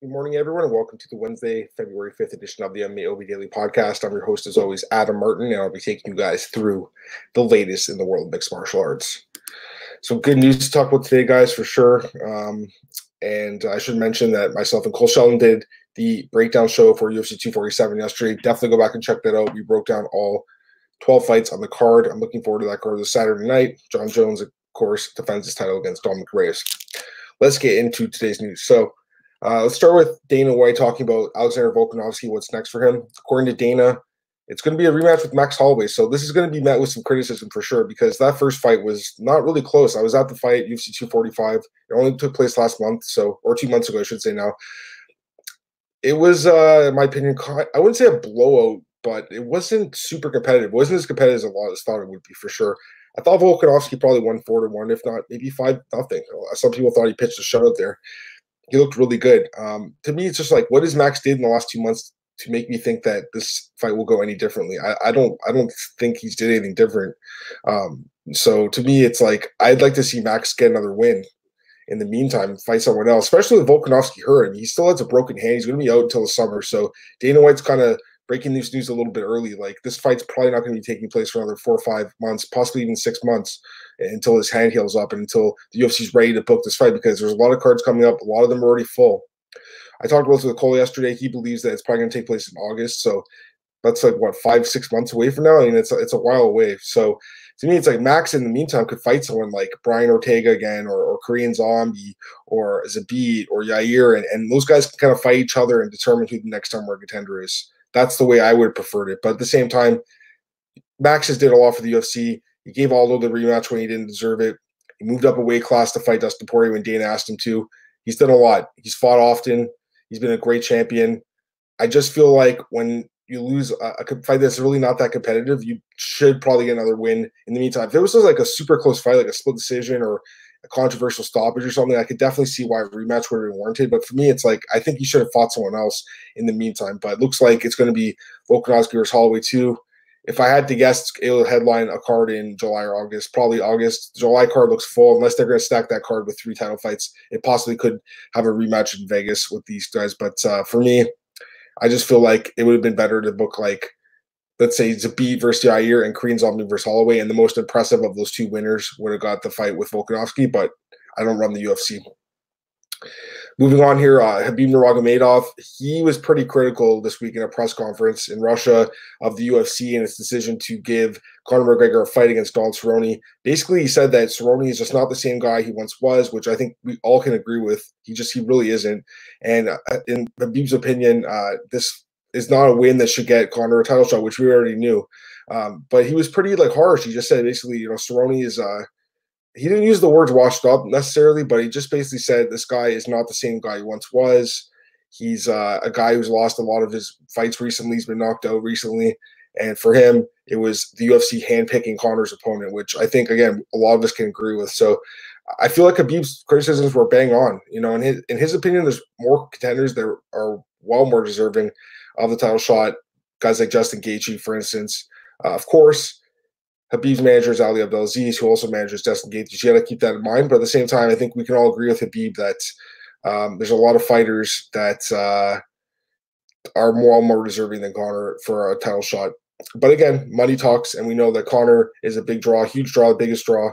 Good morning, everyone, and welcome to the Wednesday, February 5th edition of the MMA OB Daily Podcast. I'm your host, as always, Adam Martin, and I'll be taking you guys through the latest in the world of mixed martial arts. Some good news to talk about today, guys, for sure. Um, and I should mention that myself and Cole Shelton did the breakdown show for UFC 247 yesterday. Definitely go back and check that out. We broke down all 12 fights on the card. I'm looking forward to that card this Saturday night. Jon Jones, of course, defends his title against Dominick Reyes. Let's get into today's news. So, uh, let's start with Dana White talking about Alexander Volkanovski. What's next for him? According to Dana, it's going to be a rematch with Max Holloway. So this is going to be met with some criticism for sure because that first fight was not really close. I was at the fight UFC 245. It only took place last month, so or two months ago, I should say now. It was, uh, in my opinion, I wouldn't say a blowout, but it wasn't super competitive. It wasn't as competitive as a lot of thought it would be for sure. I thought Volkanovski probably won four to one, if not maybe five nothing. Some people thought he pitched a shutout there he looked really good. Um, to me, it's just like what has Max did in the last two months to make me think that this fight will go any differently. I, I don't I don't think he's did anything different. Um, so to me, it's like I'd like to see Max get another win. In the meantime, fight someone else, especially with Volkanovski hurt. He still has a broken hand. He's going to be out until the summer. So Dana White's kind of breaking this news a little bit early. Like this fight's probably not going to be taking place for another four or five months, possibly even six months until his hand heals up and until the UFC's ready to book this fight because there's a lot of cards coming up. A lot of them are already full. I talked with Cole yesterday. He believes that it's probably going to take place in August. So that's like what five, six months away from now. I mean, it's a, it's a while away. So to me, it's like Max in the meantime could fight someone like Brian Ortega again, or, or Korean Zombie, or Zabit, or Yair, and, and those guys can kind of fight each other and determine who the next time contender is. That's the way I would have preferred it. But at the same time, Max has did a lot for the UFC. He gave Aldo the rematch when he didn't deserve it. He moved up a weight class to fight Dustin Poirier when Dana asked him to. He's done a lot. He's fought often. He's been a great champion. I just feel like when you lose a, a fight that's really not that competitive, you should probably get another win. In the meantime, if it was like a super close fight, like a split decision or a controversial stoppage or something, I could definitely see why a rematch would have been warranted. But for me, it's like I think he should have fought someone else in the meantime. But it looks like it's going to be Volkanovski versus Holloway too. If I had to guess, it'll headline a card in July or August, probably August. July card looks full unless they're going to stack that card with three title fights. It possibly could have a rematch in Vegas with these guys. But uh, for me, I just feel like it would have been better to book like let's say Zabit versus Yair and Korean Zombie versus Holloway, and the most impressive of those two winners would have got the fight with Volkanovski, but I don't run the UFC. Moving on here, uh, Habib Nurmagomedov, he was pretty critical this week in a press conference in Russia of the UFC and its decision to give Conor McGregor a fight against Donald Cerrone. Basically, he said that Cerrone is just not the same guy he once was, which I think we all can agree with. He just, he really isn't. And uh, in Habib's opinion, uh, this is not a win that should get Conor a title shot, which we already knew. Um, but he was pretty like harsh. He just said basically, you know, Cerrone is uh he didn't use the words washed up necessarily, but he just basically said this guy is not the same guy he once was. He's uh, a guy who's lost a lot of his fights recently. He's been knocked out recently. And for him, it was the UFC handpicking Conor's opponent, which I think, again, a lot of us can agree with. So I feel like Habib's criticisms were bang on. You know, in his, in his opinion, there's more contenders that are well more deserving of the title shot. Guys like Justin Gaethje, for instance. Uh, of course, Habib's manager is Ali Abdelaziz, who also manages Justin Gaethje. You got to keep that in mind. But at the same time, I think we can all agree with Habib that um, there's a lot of fighters that uh, are more more deserving than Conor for a title shot. But again, money talks, and we know that Conor is a big draw, huge draw, the biggest draw.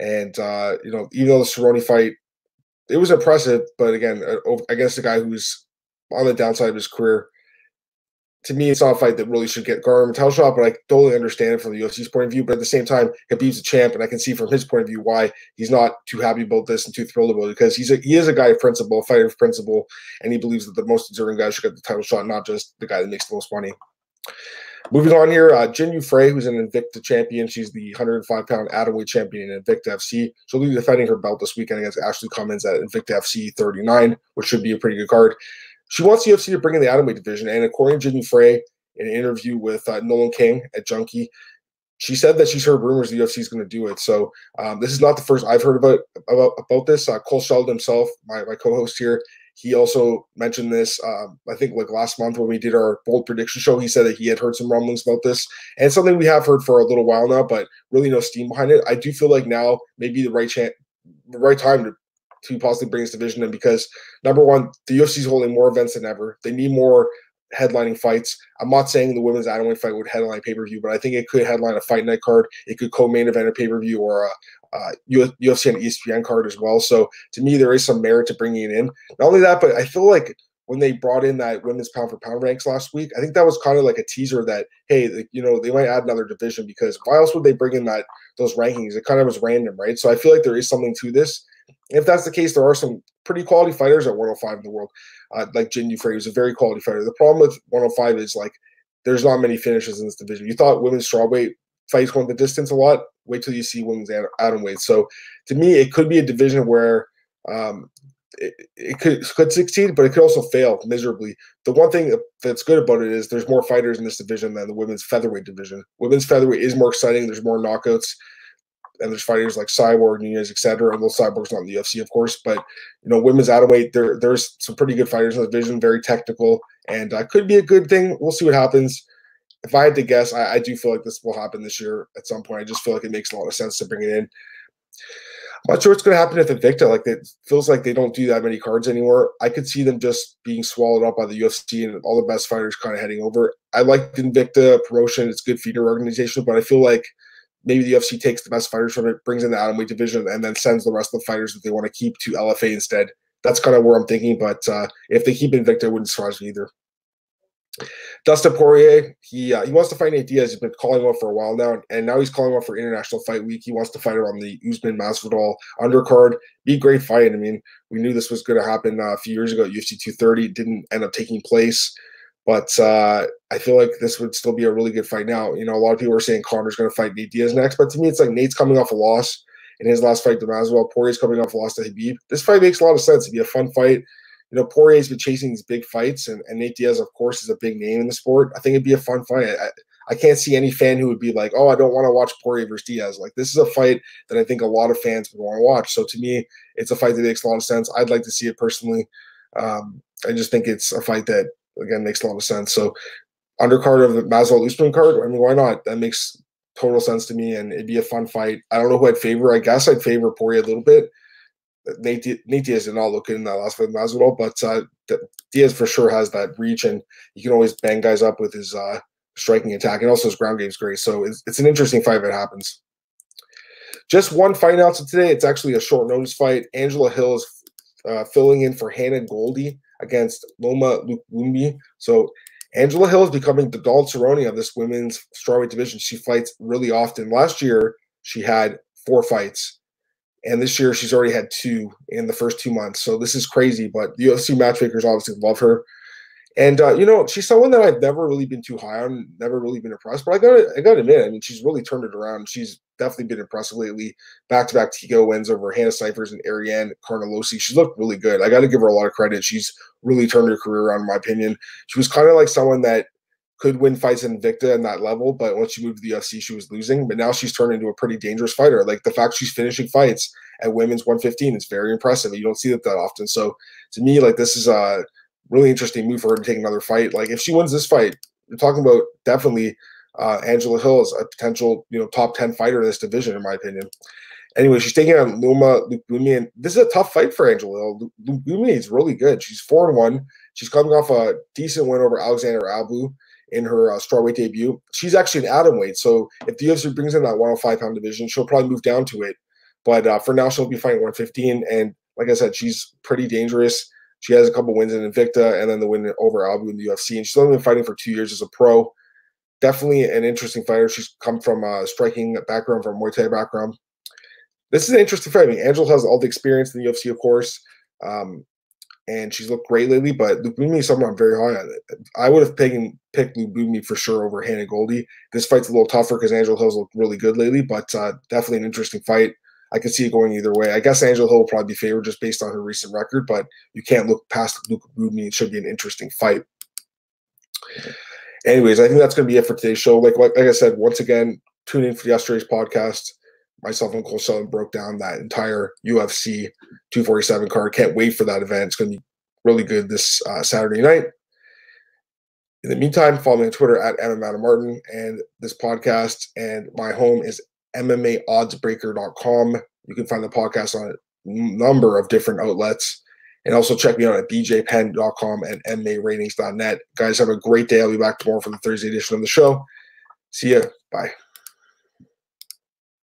And uh, you know, even though the Cerrone fight, it was impressive, but again, uh, against a guy who's on the downside of his career. To me, it's not a fight that really should get Garm a title shot, but I totally understand it from the UFC's point of view. But at the same time, Habib's a champ, and I can see from his point of view why he's not too happy about this and too thrilled about it because he's a he is a guy of principle, a fighter of principle, and he believes that the most deserving guy should get the title shot, not just the guy that makes the most money. Moving on here, uh, Jinh Yu Frey, who's an Invicta champion. She's the 105 pound atomweight champion in Invicta FC. She'll be defending her belt this weekend against Ashley Cummins at Invicta FC 39, which should be a pretty good card. She wants the UFC to bring in the atomweight division, and according to Jinh Yu Frey, in an interview with uh, Nolan King at Junkie, she said that she's heard rumors the UFC is going to do it. So um, this is not the first I've heard about about, about this. Uh, Cole Shelton himself, my, my co-host here, he also mentioned this. Um, I think like last month when we did our bold prediction show, he said that he had heard some rumblings about this, and something we have heard for a little while now, but really no steam behind it. I do feel like now maybe the right chance, the right time to to possibly bring this division in because number one, the UFC is holding more events than ever. They need more headlining fights. I'm not saying the women's atomweight fight would headline pay per view, but I think it could headline a fight night card. It could co-main event a pay per view or a uh, UFC and ESPN card as well. So to me, there is some merit to bringing it in. Not only that, but I feel like when they brought in that women's pound for pound ranks last week, I think that was kind of like a teaser that hey, you know, they might add another division because why else would they bring in that those rankings? It kind of was random, right? So I feel like there is something to this. If that's the case, there are some pretty quality fighters at 105 in the world, uh, like Jinh Yu Frey, is a very quality fighter. The problem with 105 is like there's not many finishes in this division. You thought women's strawweight fights going the distance a lot. Wait till you see women's atom weight. So to me, it could be a division where um, it, it could could succeed, but it could also fail miserably. The one thing that's good about it is there's more fighters in this division than the women's featherweight division. Women's featherweight is more exciting. There's more knockouts, and there's fighters like Cyborg, Nunes, etc. Although Cyborg's not in the UFC, of course, but you know, women's atomweight there there's some pretty good fighters in the division, very technical, and uh, could be a good thing. We'll see what happens. If I had to guess, I, I do feel like this will happen this year at some point. I just feel like it makes a lot of sense to bring it in. I'm not sure what's going to happen with Invicta. Like it feels like they don't do that many cards anymore. I could see them just being swallowed up by the UFC and all the best fighters kind of heading over. I like Invicta promotion; it's good feeder organization, but I feel like maybe the UFC takes the best fighters from it, brings in the atomweight division, and then sends the rest of the fighters that they want to keep to LFA instead. That's kind of where I'm thinking. But uh, if they keep Invicta, it wouldn't surprise me either. Dustin Poirier, he uh, he wants to fight Nate Diaz. He's been calling him for a while now, and now he's calling him for International Fight Week. He wants to fight on the Usman Masvidal undercard. Be great fight. I mean, we knew this was going to happen uh, a few years ago at UFC 230. It didn't end up taking place, but uh, I feel like this would still be a really good fight now. You know, a lot of people are saying Conor's going to fight Nate Diaz next, but to me, it's like Nate's coming off a loss in his last fight to Masvidal. Poirier's coming off a loss to Habib. This fight makes a lot of sense. It'd be a fun fight you know, Poirier's been chasing these big fights, and, and Nate Diaz, of course, is a big name in the sport. I think it'd be a fun fight. I, I can't see any fan who would be like, "Oh, I don't want to watch Poirier versus Diaz." Like this is a fight that I think a lot of fans would want to watch. So to me, it's a fight that makes a lot of sense. I'd like to see it personally. Um, I just think it's a fight that again makes a lot of sense. So undercard of the Masvidal Usman card. I mean, why not? That makes total sense to me, and it'd be a fun fight. I don't know who I'd favor. I guess I'd favor Poirier a little bit Nate, Diaz did not look good in that last fight with Masvidal, but uh, Diaz for sure has that reach, and you can always bang guys up with his uh, striking attack, and also his ground game is great. So it's, it's an interesting fight if it happens. Just one fight announcement today. It's actually a short notice fight. Angela Hill is uh, filling in for Hannah Goldy against Loma Lookboonmee. So Angela Hill is becoming the Donald Cerrone of this women's strawweight division. She fights really often. Last year, she had four fights and this year she's already had two in the first two months. So this is crazy. But the UFC matchmakers obviously love her. And uh, you know, she's someone that I've never really been too high on, never really been impressed. But I got I got to admit, I mean, she's really turned it around. She's definitely been impressive lately. Back to back TKO wins over Hannah Cifers and Ariane Carnelossi. She looked really good. I got to give her a lot of credit. She's really turned her career around, in my opinion. She was kind of like someone that could win fights in Invicta in that level, but once she moved to the UFC, she was losing. But now she's turned into a pretty dangerous fighter. Like the fact she's finishing fights at women's 115 is very impressive. You don't see that that often. So to me, like this is a really interesting move for her to take another fight. Like if she wins this fight, you're talking about definitely uh, Angela Hill is a potential, you know, top 10 fighter in this division, in my opinion. Anyway, she's taking on Loma Lookboonmee, and this is a tough fight for Angela Hill. Lookboonmee is really good. She's four and one. She's coming off a decent win over Alexandra Albu in her uh, strawweight debut. She's actually an atom weight, so if the UFC brings in that 105 pound division, she'll probably move down to it. But uh, for now, she'll be fighting 115, and like I said, she's pretty dangerous. She has a couple wins in Invicta, and then the win over Albu in the UFC, and she's only been fighting for two years as a pro. Definitely an interesting fighter. She's come from a striking background, from Muay Thai background. This is an interesting fight. I mean, Angela has all the experience in the UFC, of course. Um, and she's looked great lately. But Lookboonmee is someone I'm very high on. I would have picked, picked Lookboonmee for sure over Hannah Goldy. This fight's a little tougher because Angela Hill's looked really good lately, but uh, definitely an interesting fight. I could see it going either way. I guess Angela Hill will probably be favored just based on her recent record, but you can't look past Luke Lookboonmee. It should be an interesting fight. Anyways, I think that's going to be it for today's show. Like, like, like I said, once again, tune in for yesterday's podcast myself and Cole Sullivan broke down that entire UFC 247 card. Can't wait for that event. It's going to be really good this uh, Saturday night. In the meantime, follow me on Twitter at MMA Martin and this podcast. And my home is MMAoddsbreaker.com. You can find the podcast on a number of different outlets. And also check me out at bjpenn.com and mmaratings.net. Guys, have a great day. I'll be back tomorrow for the Thursday edition of the show. See ya. Bye.